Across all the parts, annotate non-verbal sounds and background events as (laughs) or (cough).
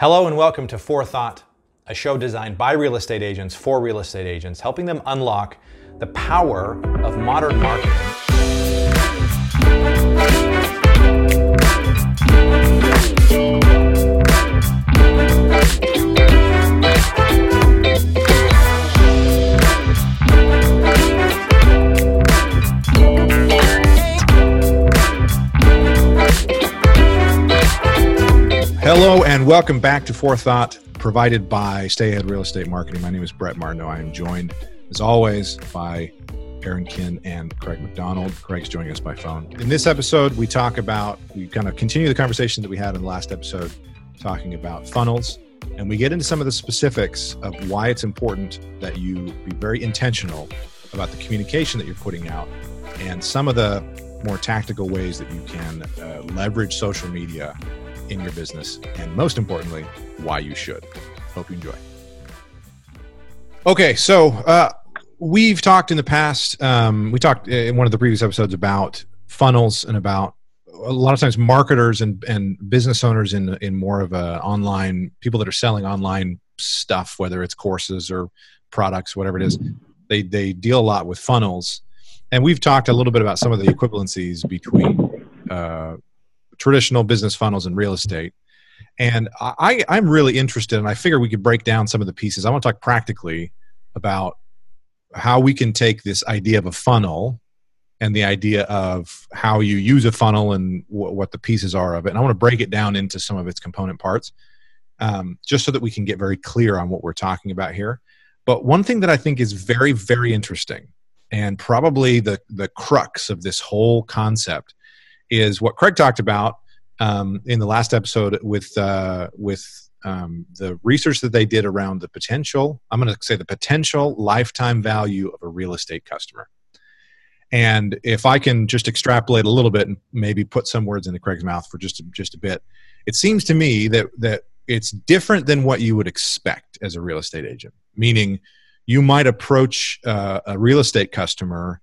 Hello and welcome to Forethought, a show designed by real estate agents for real estate agents, helping them unlock the power of modern marketing. Hello and welcome back to Forethought, provided by Stay Ahead Real Estate Marketing. My name is Brett Martineau. I am joined, as always, by Aaron Kinn and Craig McDonald. Craig's joining us by phone. In this episode, we talk about, we kind of continue the conversation that we had in the last episode, talking about funnels. And we get into some of the specifics of why it's important that you be very intentional about the communication that you're putting out and some of the more tactical ways that you can uh, leverage social media in your business, and most importantly, why you should. Hope you enjoy. Okay, so uh, we've talked in the past, um, we talked in one of the previous episodes about funnels and about a lot of times marketers and, and business owners in, in more of a online, people that are selling online stuff, whether it's courses or products, whatever it is, they, they deal a lot with funnels. And we've talked a little bit about some of the equivalencies between uh, traditional business funnels in real estate. And I, I'm really interested, and I figure we could break down some of the pieces. I want to talk practically about how we can take this idea of a funnel and the idea of how you use a funnel and w- what the pieces are of it. And I want to break it down into some of its component parts, um, just so that we can get very clear on what we're talking about here. But one thing that I think is very, very interesting, and probably the the crux of this whole concept, is what Craig talked about um, in the last episode with uh, with um, the research that they did around the potential. I'm going to say the potential lifetime value of a real estate customer. And if I can just extrapolate a little bit and maybe put some words into Craig's mouth for just a, just a bit, it seems to me that that it's different than what you would expect as a real estate agent. Meaning, you might approach uh, a real estate customer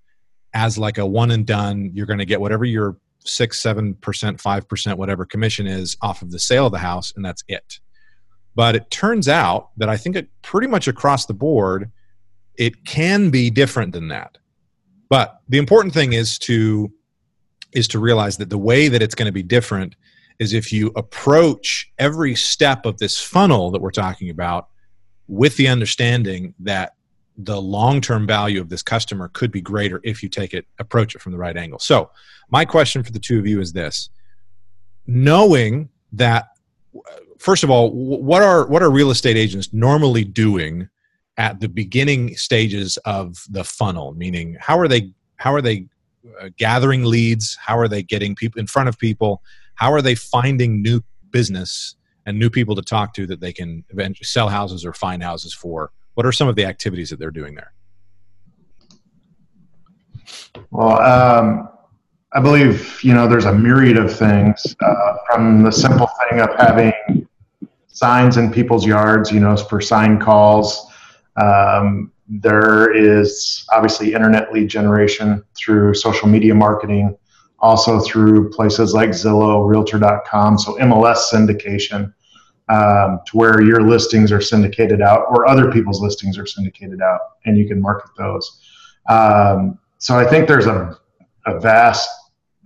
as like a one and done. You're going to get whatever your six, seven percent, five percent, whatever commission is off of the sale of the house, and that's it. But it turns out that I think it pretty much across the board, it can be different than that. But the important thing is to is to realize that the way that it's going to be different is if you approach every step of this funnel that we're talking about with the understanding that the long-term value of this customer could be greater if you take it approach it from the right angle. So, my question for the two of you is this: knowing that first of all, what are what are real estate agents normally doing at the beginning stages of the funnel? Meaning, how are they how are they uh, gathering leads? How are they getting people in front of people? How are they finding new business and new people to talk to that they can eventually sell houses or find houses for? What are some of the activities that they're doing there? Well, um, I believe you know there's a myriad of things uh, from the simple thing of having signs in people's yards, you know, for sign calls. Um, there is obviously internet lead generation through social media marketing, also through places like Zillow, Realtor.com, so MLS syndication um, to where your listings are syndicated out or other people's listings are syndicated out and you can market those. Um, so I think there's a, a vast,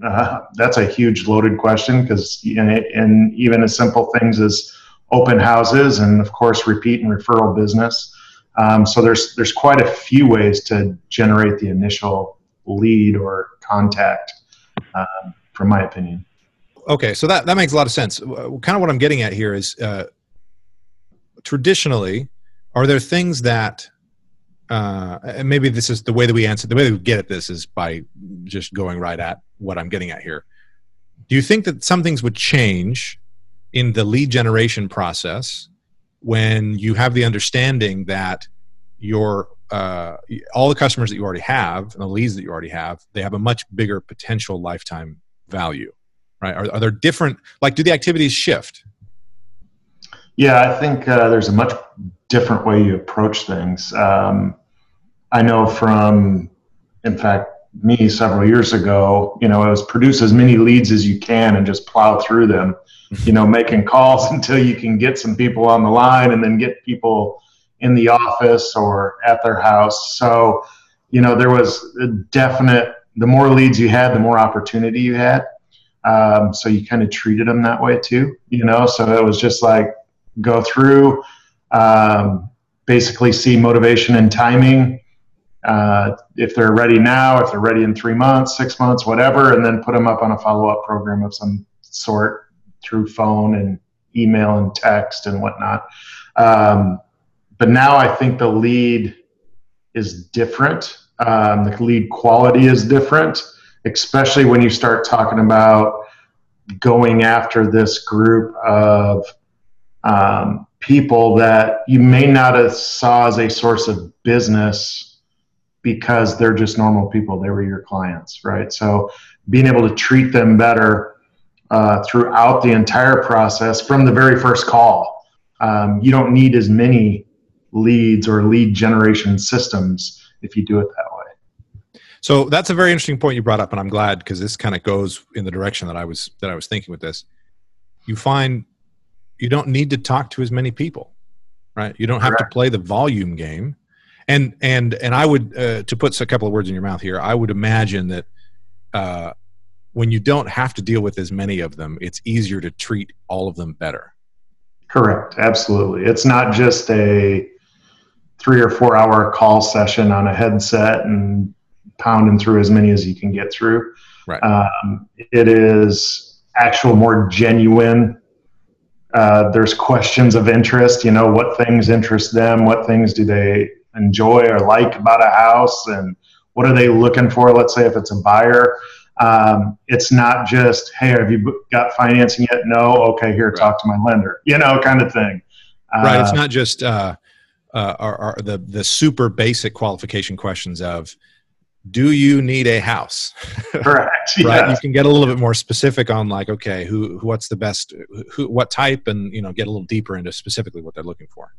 uh, that's a huge loaded question because in, even as simple things as open houses and of course repeat and referral business. Um, so there's there's quite a few ways to generate the initial lead or contact, um, from my opinion okay so that, that makes a lot of sense. Kind of what i'm getting at here is uh, traditionally are there things that uh, and maybe this is the way that we answer the way that we get at this is by just going right at what i'm getting at here. Do you think that some things would change in the lead generation process when you have the understanding that your uh, all the customers that you already have and the leads that you already have they have a much bigger potential lifetime value right? Are, are there different, like, do the activities shift? Yeah, I think uh, there's a much different way you approach things. Um, I know from, in fact, me several years ago, you know, it was produce as many leads as you can and just plow through them, (laughs) you know, making calls (laughs) until you can get some people on the line and then get people in the office or at their house. So, you know, there was a definite, the more leads you had, the more opportunity you had. Um, so you kind of treated them that way too, you know, so it was just like go through, um, basically see motivation and timing uh, if they're ready now, if they're ready in three months, six months, whatever, and then put them up on a follow up program of some sort through phone and email and text and whatnot. Um, but now I think the lead is different. Um, the lead quality is different, especially when you start talking about going after this group of um, people that you may not have saw as a source of business because they're just normal people. They were your clients, right? So being able to treat them better uh, throughout the entire process from the very first call. Um, you don't need as many leads or lead generation systems if you do it that way. So that's a very interesting point you brought up, and I'm glad because this kind of goes in the direction that I was that I was thinking with this. You find you don't need to talk to as many people, right? You don't have Correct. to play the volume game and and and I would uh, to put a couple of words in your mouth here. I would imagine that uh, when you don't have to deal with as many of them, it's easier to treat all of them better. Correct. Absolutely. It's not just a three or four hour call session on a headset and pounding through as many as you can get through. Right. Um, it is actual more genuine. Uh, there's questions of interest. You know, what things interest them? What things do they enjoy or like about a house and what are they looking for let's say if it's a buyer um, it's not just hey have you got financing yet no okay here right. talk to my lender you know kind of thing right it's uh, not just uh, uh, are, are the the super basic qualification questions of do you need a house? (laughs) Correct. Right? Yes. you can get a little bit more specific on like okay who, who what's the best who what type and you know get a little deeper into specifically what they're looking for.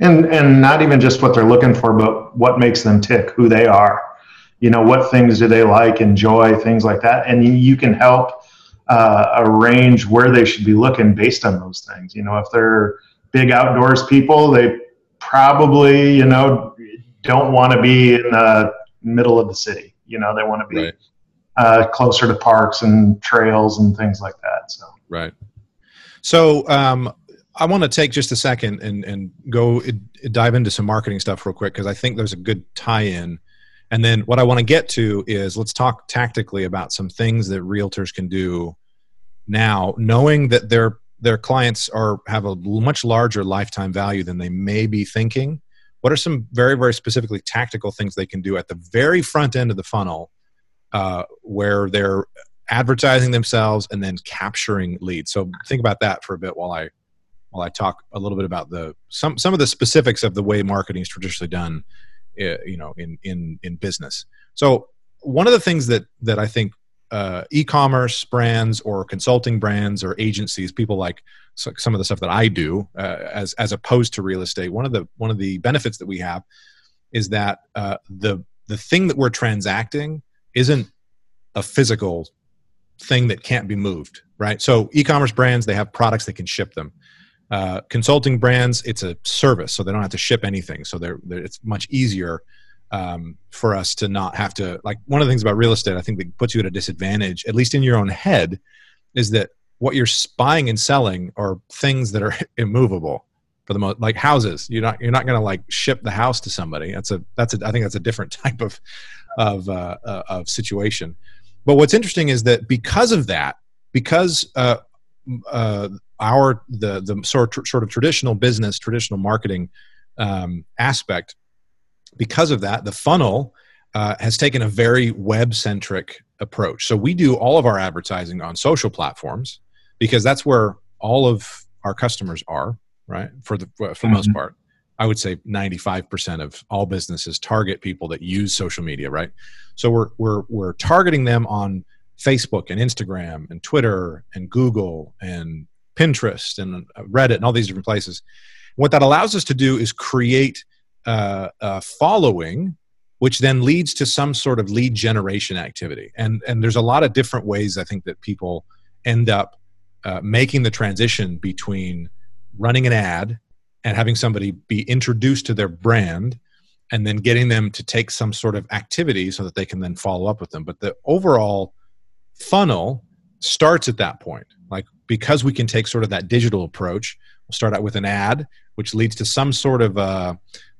And and not even just what they're looking for but what makes them tick who they are. You know what things do they like enjoy things like that. And you can help uh, arrange where they should be looking based on those things. You know if they're big outdoors people they probably you know don't want to be in the middle of the city you know they want to be right. uh, closer to parks and trails and things like that so right so um, I want to take just a second and and go dive into some marketing stuff real quick because I think there's a good tie-in. And then what I want to get to is let's talk tactically about some things that realtors can do now, knowing that their their clients are have a much larger lifetime value than they may be thinking. What are some very very specifically tactical things they can do at the very front end of the funnel, uh, where they're advertising themselves and then capturing leads? So think about that for a bit while I while I talk a little bit about the some some of the specifics of the way marketing is traditionally done, eh, you know, in in in business. So one of the things that that I think uh, e-commerce brands or consulting brands or agencies, people like some of the stuff that I do, uh, as as opposed to real estate. One of the one of the benefits that we have is that uh, the the thing that we're transacting isn't a physical thing that can't be moved, right? So e-commerce brands they have products that can ship them. Uh, consulting brands, it's a service, so they don't have to ship anything. So they're, they're it's much easier um, for us to not have to. Like one of the things about real estate, I think that puts you at a disadvantage, at least in your own head, is that what you're buying and selling are things that are (laughs) immovable for the most like houses you're not you're not going to like ship the house to somebody that's a that's a i think that's a different (laughs) type of of uh, uh, of situation but what's interesting is that because of that because uh, uh, our the the sort sort of traditional business, traditional marketing um, aspect. Because of that, the funnel uh, has taken a very web centric approach. So we do all of our advertising on social platforms because that's where all of our customers are, right? For the for the mm-hmm. most part, I would say 95% of all businesses target people that use social media, right? So we're we're we're targeting them on Facebook and Instagram and Twitter and Google and Pinterest and uh, Reddit and all these different places. What that allows us to do is create uh, a following which then leads to some sort of lead generation activity. And and there's a lot of different ways I think that people end up uh, making the transition between running an ad and having somebody be introduced to their brand and then getting them to take some sort of activity so that they can then follow up with them. But the overall funnel starts at that point. Like because we can take sort of that digital approach, we'll start out with an ad, which leads to some sort of uh,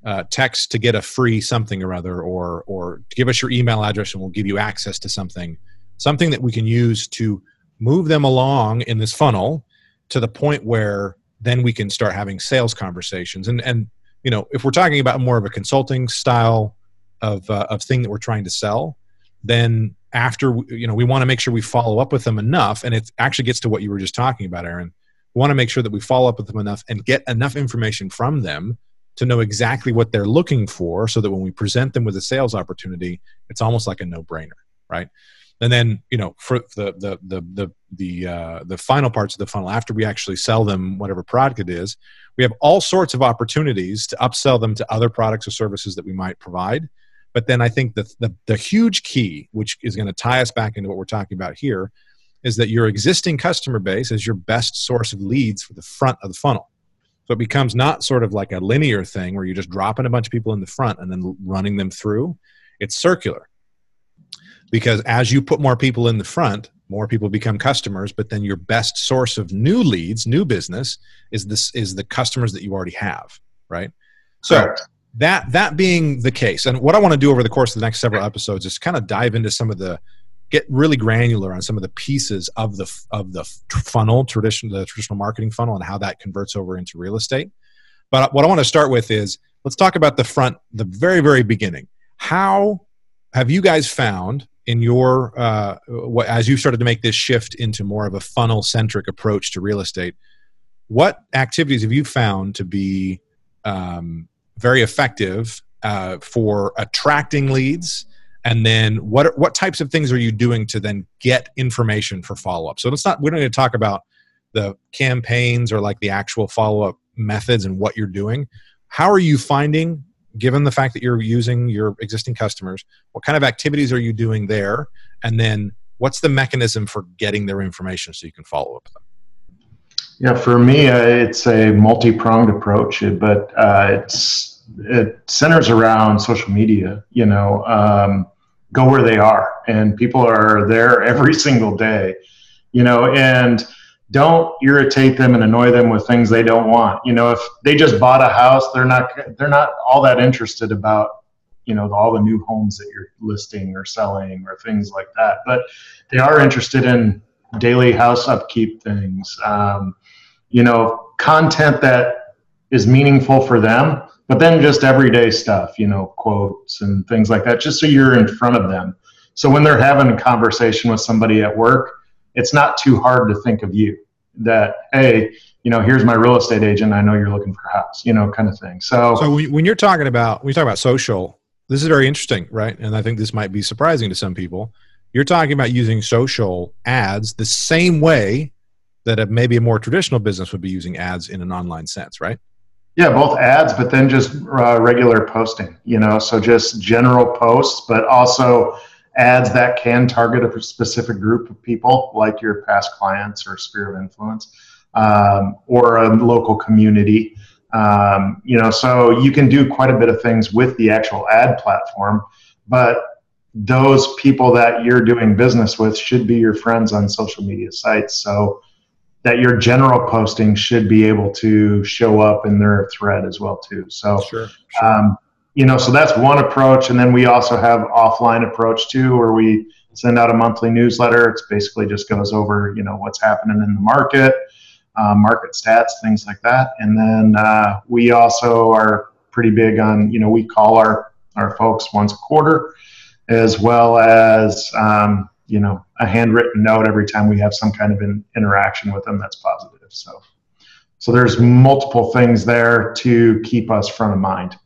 uh, text to get a free something or other, or or give us your email address and we'll give you access to something, something that we can use to move them along in this funnel to the point where then we can start having sales conversations. And and you know if we're talking about more of a consulting style of uh, of thing that we're trying to sell then after you know we want to make sure we follow up with them enough and it actually gets to what you were just talking about aaron. We want to make sure that we follow up with them enough and get enough information from them to know exactly what they're looking for so that when we present them with a sales opportunity it's almost like a no-brainer right? And then you know for the the the the the uh, the final parts of the funnel after we actually sell them whatever product it is we have all sorts of opportunities to upsell them to other products or services that we might provide. But then i think the the, the huge key which is going to tie us back into what we're talking about here is that your existing customer base is your best source of leads for the front of the funnel so it becomes not sort of like a linear thing where you're just dropping a bunch of people in the front and then running them through. It's circular. Because as you put more people in the front more people become customers but then your best source of new leads new business is this is the customers that you already have right? So Correct. that that being the case and what i want to do over the course of the next several episodes is kind of dive into some of the get really granular on some of the pieces of the of the funnel tradition the traditional marketing funnel and how that converts over into real estate. But what i want to start with is let's talk about the front the very very beginning. How have you guys found in your uh, as you started to make this shift into more of a funnel centric approach to real estate what activities have you found to be um, very effective uh, for attracting leads and then what what types of things are you doing to then get information for follow-up? So let's not we don't need to talk about the campaigns or like the actual follow-up methods and what you're doing. How are you finding given the fact that you're using your existing customers what kind of activities are you doing there? And then what's the mechanism for getting their information so you can follow up with them? Yeah for me uh, it's a multi-pronged approach but uh, it's it centers around social media you know um, go where they are and people are there every single day you know and don't irritate them and annoy them with things they don't want. You know, if they just bought a house, they're not they're not all that interested about you know all the new homes that you're listing or selling or things like that. But they are interested in daily house upkeep things. Um, you know, content that is meaningful for them, but then just everyday stuff. You know, quotes and things like that, just so you're in front of them. So when they're having a conversation with somebody at work it's not too hard to think of you. That hey you know here's my real estate agent. I know you're looking for a house you know kind of thing. So so when you're talking about when you talk about social this is very interesting right? And i think this might be surprising to some people. You're talking about using social ads the same way that maybe a more traditional business would be using ads in an online sense right yeah both ads but then just uh, regular posting you know so just general posts but also ads that can target a specific group of people, like your past clients or sphere of influence, um, or a local community. Um, you know, so you can do quite a bit of things with the actual ad platform, but those people that you're doing business with should be your friends on social media sites. So that your general posting should be able to show up in their thread as well too. So sure, sure. Um, you know, so that's one approach. And then we also have offline approach too, where we send out a monthly newsletter. It's basically just goes over, you know, what's happening in the market, uh, market stats, things like that. And then uh, we also are pretty big on, you know, we call our, our folks once a quarter, as well as, um, you know, a handwritten note every time we have some kind of an interaction with them that's positive. So, so there's multiple things there to keep us front of mind.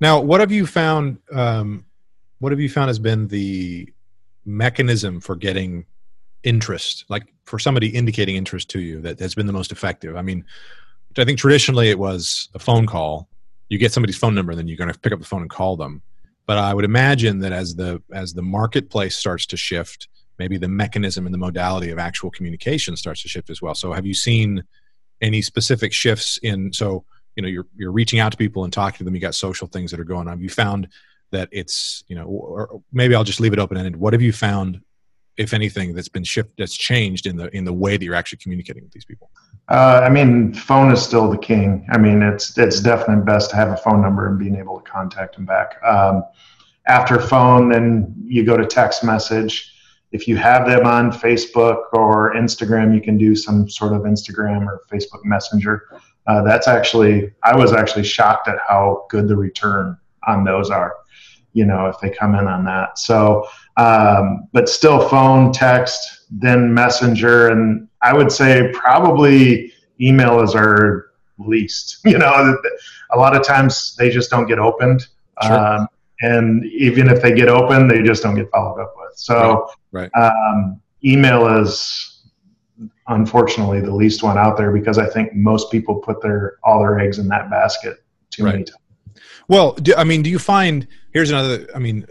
Now, what have you found? Um, what have you found has been the mechanism for getting interest, like for somebody indicating interest to you, that has been the most effective? I mean, I think traditionally it was a phone call. You get somebody's phone number, and then you're going to pick up the phone and call them. But I would imagine that as the as the marketplace starts to shift, maybe the mechanism and the modality of actual communication starts to shift as well. So have you seen any specific shifts in so you know you're you're reaching out to people and talking to them you got social things that are going on have you found that it's you know or maybe i'll just leave it open ended what have you found if anything that's been shift that's changed in the in the way that you're actually communicating with these people? Uh, i mean phone is still the king. I mean it's it's definitely best to have a phone number and being able to contact them back. Um, after phone then you go to text message. If you have them on facebook or instagram you can do some sort of instagram or facebook messenger. Uh, that's actually i was actually shocked at how good the return on those are you know if they come in on that. So um, but still phone text then messenger and i would say probably email is our least (laughs) you know a lot of times they just don't get opened sure. um, and even if they get open they just don't get followed up with so right, right. Um, email is unfortunately the least one out there because i think most people put their all their eggs in that basket too right. many times well, do, I mean, do you find here's another? I mean,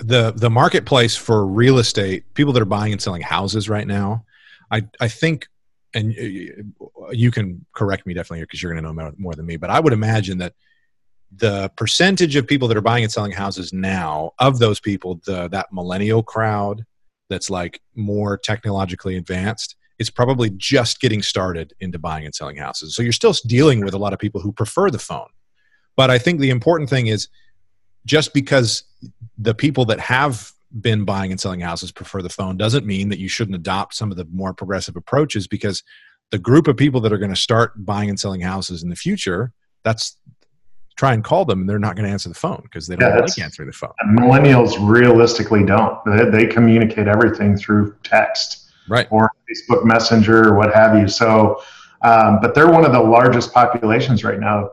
the the marketplace for real estate, people that are buying and selling houses right now, I I think, and you can correct me definitely because you're going to know more, more than me, but I would imagine that the percentage of people that are buying and selling houses now of those people the that millennial crowd that's like more technologically advanced is probably just getting started into buying and selling houses. So you're still dealing with a lot of people who prefer the phone. But I think the important thing is just because the people that have been buying and selling houses prefer the phone doesn't mean that you shouldn't adopt some of the more progressive approaches because the group of people that are going to start buying and selling houses in the future that's try and call them and they're not going to answer the phone because they don't yeah, like answering the phone. Millennials realistically don't. They, they, communicate everything through text right. or facebook messenger or what have you. So um, but they're one of the largest populations right now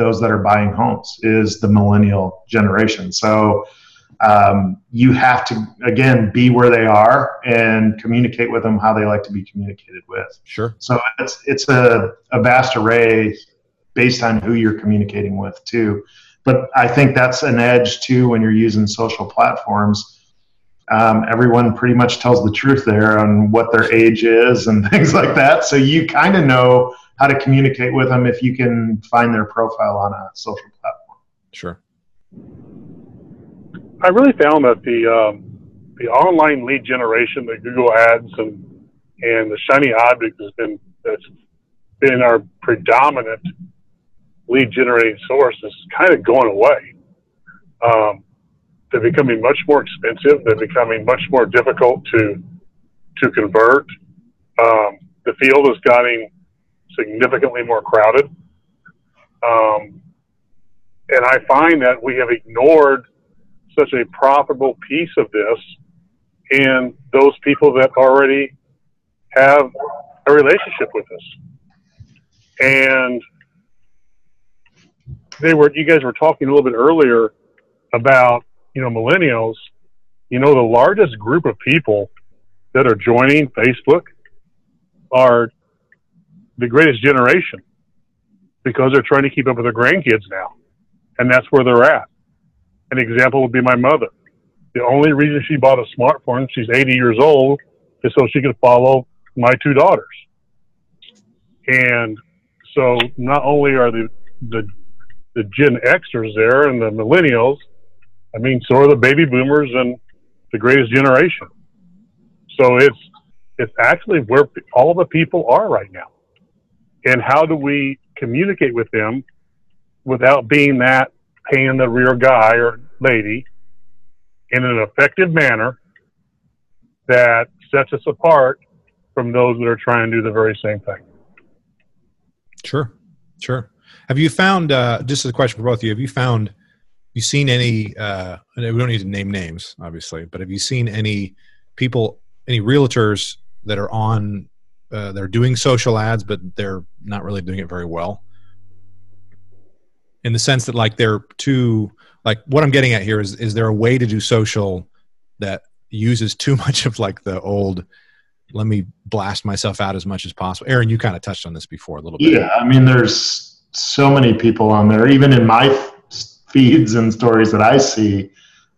those that are buying homes is the millennial generation. So um, you have to again be where they are and communicate with them how they like to be communicated with. Sure. So it's it's a, a vast array based on who you're communicating with too. But I think that's an edge too when you're using social platforms. Um, everyone pretty much tells the truth there on what their age is and (laughs) things like that. So you kind of know how to communicate with them if you can find their profile on a social platform. Sure. I really found that the um, the online lead generation, the Google Ads, and and the shiny object has been that's been our predominant lead generating source is kind of going away. Um, they're becoming much more expensive. They're becoming much more difficult to to convert. Um, the field is getting significantly more crowded. Um, and I find that we have ignored such a profitable piece of this and those people that already have a relationship with us. And they were, you guys were talking a little bit earlier about, you know, millennials. You know, the largest group of people that are joining Facebook are the greatest generation because they're trying to keep up with their grandkids now. And that's where they're at. An example would be my mother. The only reason she bought a smartphone, she's 80 years old, is so she could follow my two daughters. And so not only are the, the, the Gen Xers there and the millennials, I mean, so are the baby boomers and the greatest generation. So it's, it's actually where all the people are right now and how do we communicate with them without being that pain in the rear guy or lady in an effective manner that sets us apart from those that are trying to do the very same thing. Sure, sure. Have you found, uh, just as a question for both of you, have you found, you seen any, uh, we don't need to name names, obviously, but have you seen any people, any realtors that are on uh, they're doing social ads, but they're not really doing it very well. In the sense that like they're too like what I'm getting at here is is there a way to do social that uses too much of like the old let me blast myself out as much as possible. Aaron, you kind of touched on this before a little bit. Yeah, I mean there's so many people on there even in my feeds and stories that I see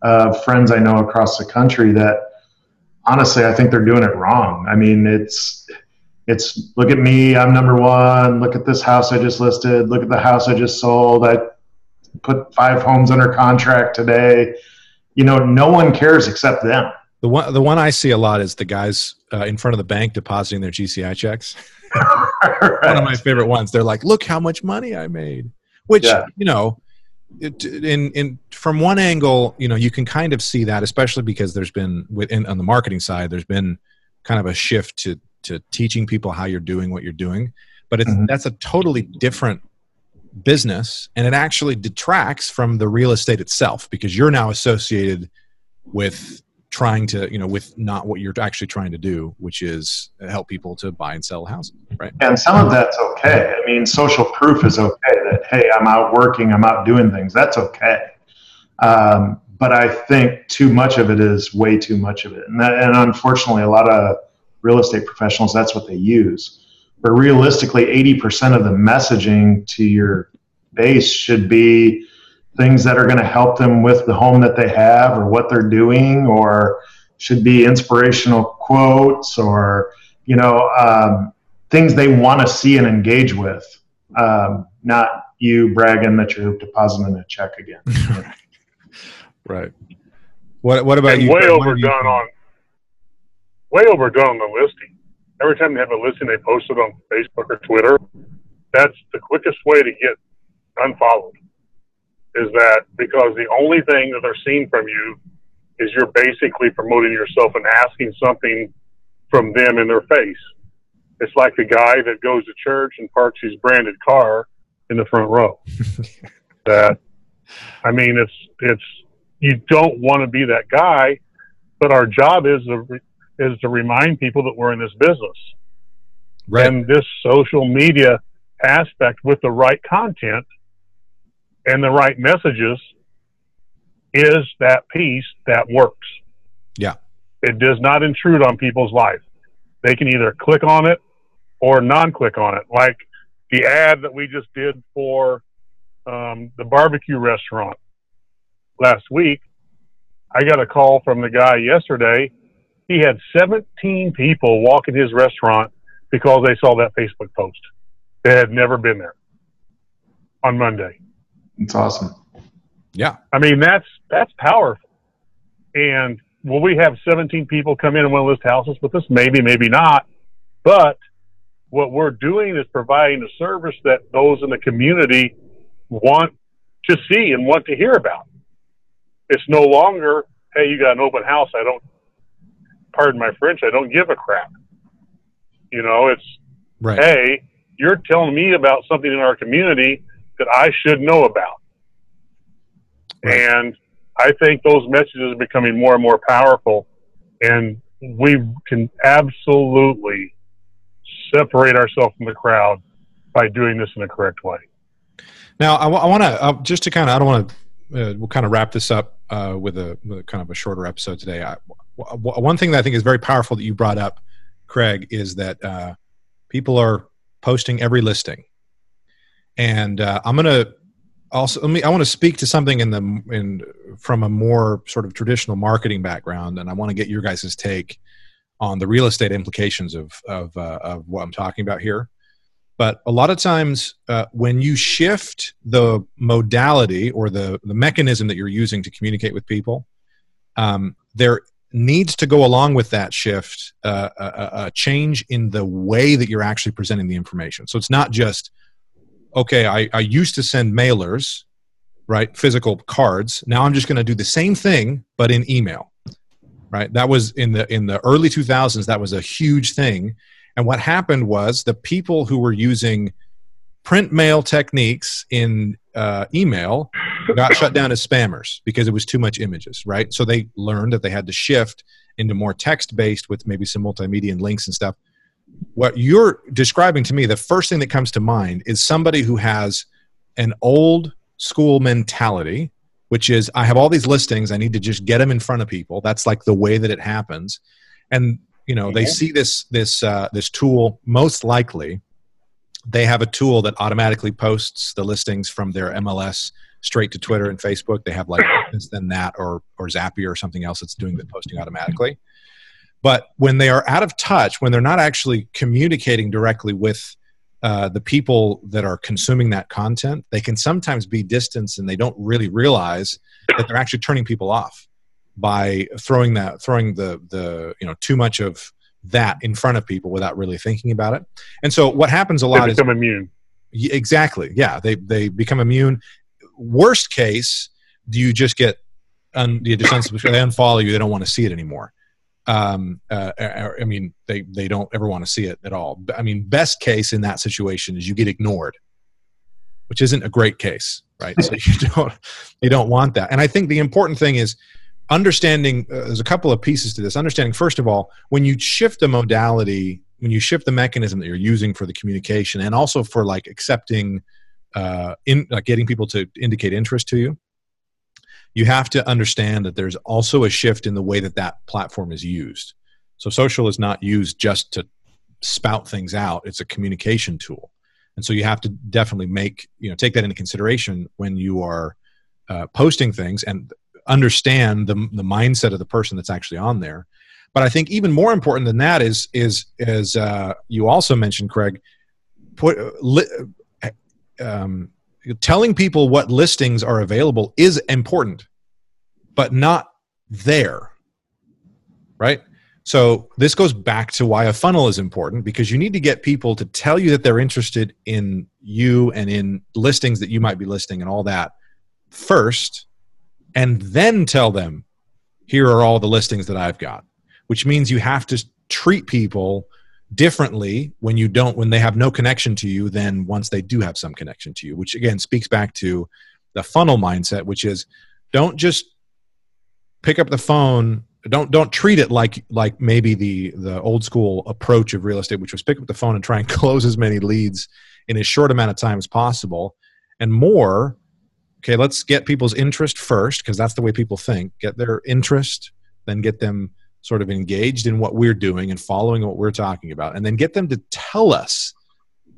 of friends I know across the country that honestly I think they're doing it wrong. I mean, it's it's look at me, I'm number one. Look at this house I just listed. Look at the house I just sold. I put five homes under contract today. You know, no one cares except them. The one, the one I see a lot is the guys uh, in front of the bank depositing their GCI checks. right. (laughs) One of my favorite ones. They're like, "Look how much money I made," which yeah. you know, it, in in from one angle, you know, you can kind of see that, especially because there's been within on the marketing side, there's been kind of a shift to to teaching people how you're doing what you're doing. But it's mm-hmm. that's a totally different business, and it actually detracts from the real estate itself because you're now associated with trying to you know with not what you're actually trying to do which is help people to buy and sell houses right and some of that's okay i mean social proof is okay that hey i'm out working i'm out doing things that's okay um, but i think too much of it is way too much of it and, that, and unfortunately a lot of real estate professionals that's what they use. But realistically 80% of the messaging to your base should be things that are going to help them with the home that they have or what they're doing or should be inspirational quotes or you know um, things they want to see and engage with um, not you bragging that you're depositing a check again. (laughs) Right. What, what about and you way overdone you on way overdone on the listing every time they have a listing they post it on facebook or twitter that's the quickest way to get unfollowed is that because the only thing that they're seeing from you is you're basically promoting yourself and asking something from them in their face. It's like the guy that goes to church and parks his branded car in the front row. (laughs) that, I mean, it's it's you don't want to be that guy, but our job is to is to remind people that we're in this business. Right. And this social media aspect with the right content and the right messages is that piece that works. Yeah. It does not intrude on people's life. They can either click on it or non click on it. Like the ad that we just did for um, the barbecue restaurant last week. I got a call from the guy yesterday. He had 17 people walk in his restaurant because they saw that Facebook post. They had never been there on Monday. It's awesome. Yeah. I mean, that's that's powerful. And will we have 17 people come in and want to list houses with us? Maybe, maybe not. But what we're doing is providing a service that those in the community want to see and want to hear about. It's no longer, hey, you got an open house. I don't, pardon my French, I don't give a crap. You know, it's, right. hey, you're telling me about something in our community that I should know about. Right. And I think those messages are becoming more and more powerful, and we can absolutely separate ourselves from the crowd by doing this in the correct way. Now, I, w- I want to uh, just to kind of I don't want to uh, we'll kind of wrap this up uh, with, a, with, a, kind of a shorter episode today. I, one thing that I think is very powerful that you brought up, Craig, is that uh, people are posting every listing and uh, I'm going to also let me. I want to speak to something in the in from a more sort of traditional marketing background, and I want to get your guys' take on the real estate implications of of, uh, of what I'm talking about here. But a lot of times, uh, when you shift the modality or the the mechanism that you're using to communicate with people, um, there needs to go along with that shift uh, a, a change in the way that you're actually presenting the information. So it's not just okay, I, I used to send mailers, right? Physical cards. Now I'm just going to do the same thing, but in email, right? That was in the in the early 2000s. That was a huge thing. And what happened was the people who were using print mail techniques in uh, email got shut down as spammers because it was too much images, right? So they learned that they had to shift into more text based with maybe some multimedia and links and stuff what you're describing to me, the first thing that comes to mind is somebody who has an old school mentality, which is I have all these listings, I need to just get them in front of people. That's like the way that it happens. And you know, they see this this uh, this tool most likely they have a tool that automatically posts the listings from their MLS straight to Twitter and Facebook. They have like (coughs) this, then that, or or Zapier or something else that's doing the posting automatically. But when they are out of touch, when they're not actually communicating directly with uh, the people that are consuming that content, they can sometimes be distanced and they don't really realize that they're actually turning people off by throwing that throwing the the you know too much of that in front of people without really thinking about it. And so what happens a lot is. they become is immune. exactly yeah they they become immune. Worst case, do you just get un, you just unsubscribe, they unfollow you, they don't want to see it anymore. Um, uh, I mean, they they don't ever want to see it at all. I mean, best case in that situation is you get ignored, which isn't a great case, right? so (laughs) you don't you don't want that. And I think the important thing is understanding uh, there's a couple of pieces to this. Understanding first of all when you shift the modality when you shift the mechanism that you're using for the communication and also for like accepting uh, in like getting people to indicate interest to you you have to understand that there's also a shift in the way that that platform is used. So social is not used just to spout things out. It's a communication tool. And so you have to definitely make you know take that into consideration when you are uh, posting things. And understand the, the mindset of the person that's actually on there. But i think even more important than that is is as uh, you also mentioned craig put li, um, telling people what listings are available is important but not there right? So this goes back to why a funnel is important because you need to get people to tell you that they're interested in you and in listings that you might be listing and all that first and then tell them, here are all the listings that I've got, which means you have to treat people differently when you don't when they have no connection to you than once they do have some connection to you which again speaks back to the funnel mindset which is don't just pick up the phone don't don't treat it like like maybe the the old school approach of real estate which was pick up the phone and try and (laughs) close as many leads in as short amount of time as possible. And more okay let's get people's interest first because that's the way people think. Get their interest then get them sort of engaged in what we're doing and following what we're talking about and then get them to tell us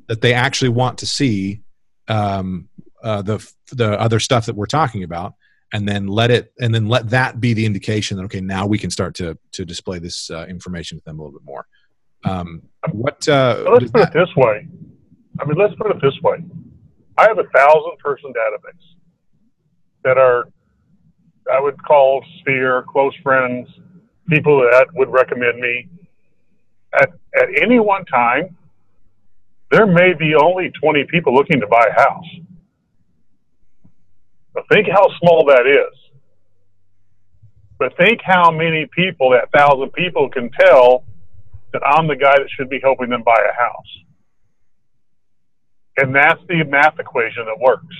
that they actually want to see um, uh, the the other stuff that we're talking about and then let it and then let that be the indication that okay now we can start to to display this uh, information to them a little bit more. Um, what uh, let's put that, it this way. I mean let's put it this way. I have a thousand person database that are, I would call sphere, close friends, people that would recommend me. At, at any one time, there may be only 20 people looking to buy a house. But think how small that is. But think how many people, that thousand people, can tell that I'm the guy that should be helping them buy a house. And that's the math equation that works.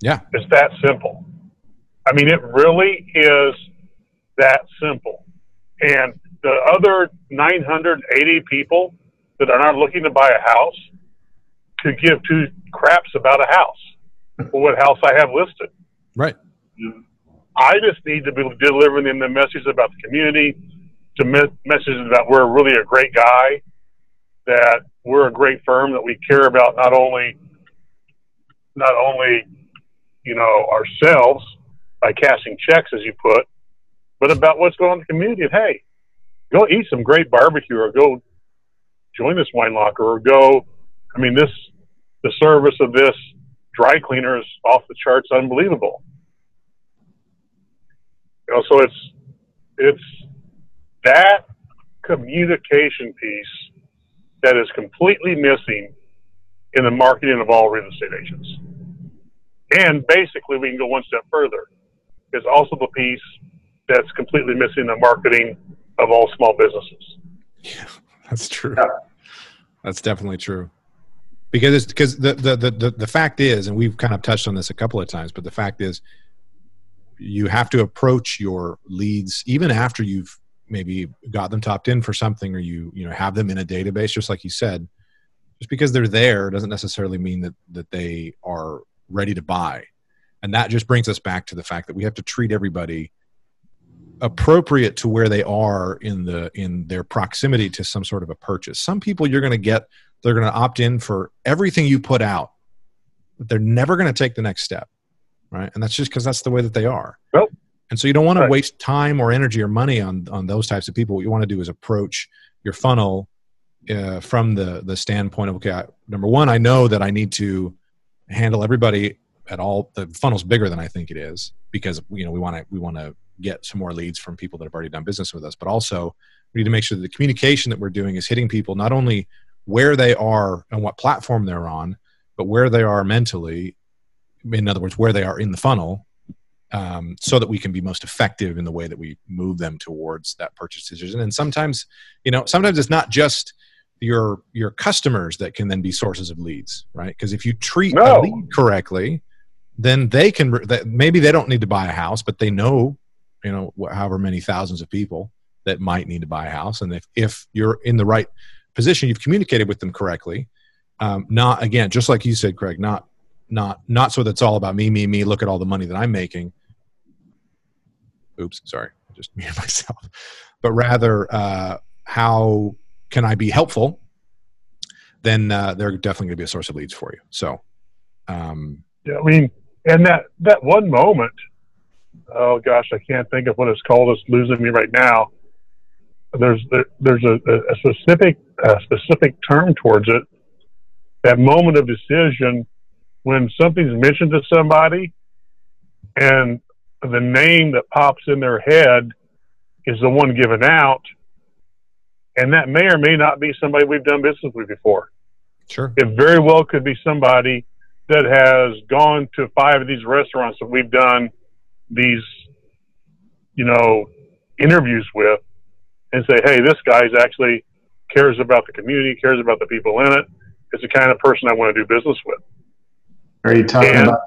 Yeah. It's that simple. I mean, it really is that simple. And the other 980 people that are not looking to buy a house could give two craps about a house hmm. or what house I have listed. Right. I just need to be delivering them the message about the community, to me- messages about we're really a great guy, that we're a great firm, that we care about not only not only you know, ourselves by cashing checks, as you put, but about what's going on in the community. Hey, go eat some great barbecue or go join this wine locker or go. I mean, this, the service of this dry cleaner is off the charts, unbelievable. You know, so it's, it's that communication piece that is completely missing in the marketing of all real estate agents. And basically, we can go one step further. Is also the piece that's completely missing the marketing of all small businesses. Yeah, (laughs) that's true. Yeah. That's definitely true. Because it's because the, the the the fact is, and we've kind of touched on this a couple of times, but the fact is, you have to approach your leads even after you've maybe got them topped in for something, or you you know have them in a database, just like you said. Just because they're there doesn't necessarily mean that that they are ready to buy. And that just brings us back to the fact that we have to treat everybody appropriate to where they are in the in their proximity to some sort of a purchase. Some people you're going to get they're going to opt in for everything you put out. But they're never going to take the next step. Right? And that's just cuz that's the way that they are. Nope. And so you don't want Right. to waste time or energy or money on on those types of people. What you want to do is approach your funnel uh, from the the standpoint of okay, I, number one, I know that I need to handle everybody at all. The funnel's bigger than I think it is because you know we want to we want to get some more leads from people that have already done business with us, but also we need to make sure that the communication that we're doing is hitting people not only where they are and what platform they're on, but where they are mentally. In other words, where they are in the funnel, um, so that we can be most effective in the way that we move them towards that purchase decision. And sometimes, you know, sometimes it's not just your your customers that can then be sources of leads, right? Because if you treat a lead correctly, then they can maybe they don't need to buy a house, but they know, you know, however many thousands of people that might need to buy a house, and if if you're in the right position, you've communicated with them correctly. Um, not again, just like you said, Craig, not not not so that's all about me, me, me. Look at all the money that I'm making. Oops, sorry, I just (laughs) muted myself. But rather, uh, how can I be helpful? Then uh, they're definitely going to be a source of leads for you. So, um, Yeah, I mean, and that that one moment, oh gosh, I can't think of what it's called. It's losing me right now. There's there, there's a, a specific a specific term towards it. That moment of decision when something's mentioned to somebody, and the name that pops in their head is the one given out, and that may or may not be somebody we've done business with before sure. it very well could be somebody that has gone to five of these restaurants that we've done these, you know, interviews with and say, hey, this guy's actually cares about the community, cares about the people in it. It's the kind of person I want to do business with. Are you talking And- about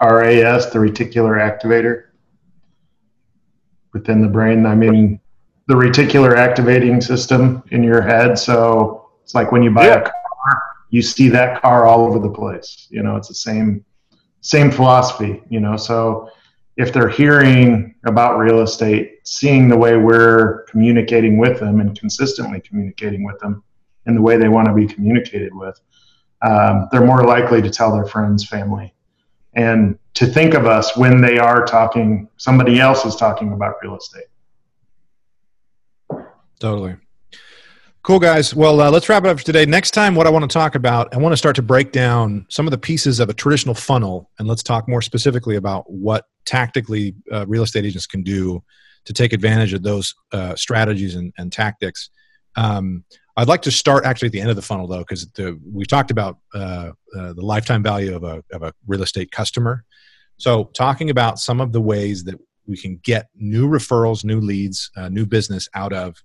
RAS, the reticular activator within the brain? I mean, the reticular activating system in your head. So it's like when you buy Yeah. a car, you see that car all over the place. You know, it's the same same philosophy. You know, so if they're hearing about real estate, seeing the way we're communicating with them and consistently communicating with them in the way they want to be communicated with, um, they're more likely to tell their friends, family, and to think of us when they are talking, somebody else is talking about real estate. Totally. Cool, guys. Well, uh, let's wrap it up for today. Next time, what I want to talk about, I want to start to break down some of the pieces of a traditional funnel, and let's talk more specifically about what tactically uh, real estate agents can do to take advantage of those uh, strategies and, and tactics. Um, I'd like to start actually at the end of the funnel, though, because we talked about uh, uh, the lifetime value of a, of a real estate customer. So, talking about some of the ways that we can get new referrals, new leads, uh, new business out of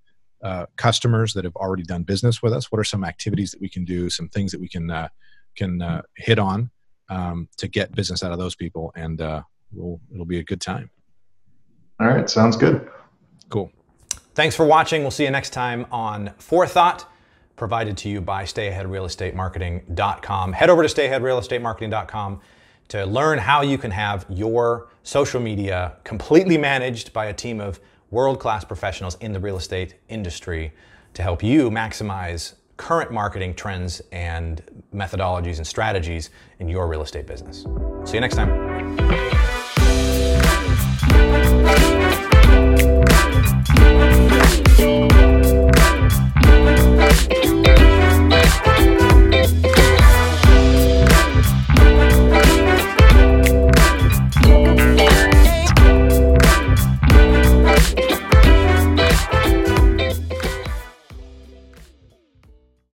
uh, customers that have already done business with us? What are some activities that we can do? Some things that we can uh, can uh, hit on um, to get business out of those people, and uh, we'll, it'll be a good time. All right, sounds good. Cool. Thanks for watching. We'll see you next time on Forethought, provided to you by StayAheadRealEstateMarketing.com. Head over to StayAheadRealEstateMarketing.com to learn how you can have your social media completely managed by a team of world-class professionals in the real estate industry to help you maximize current marketing trends and methodologies and strategies in your real estate business. See you next time.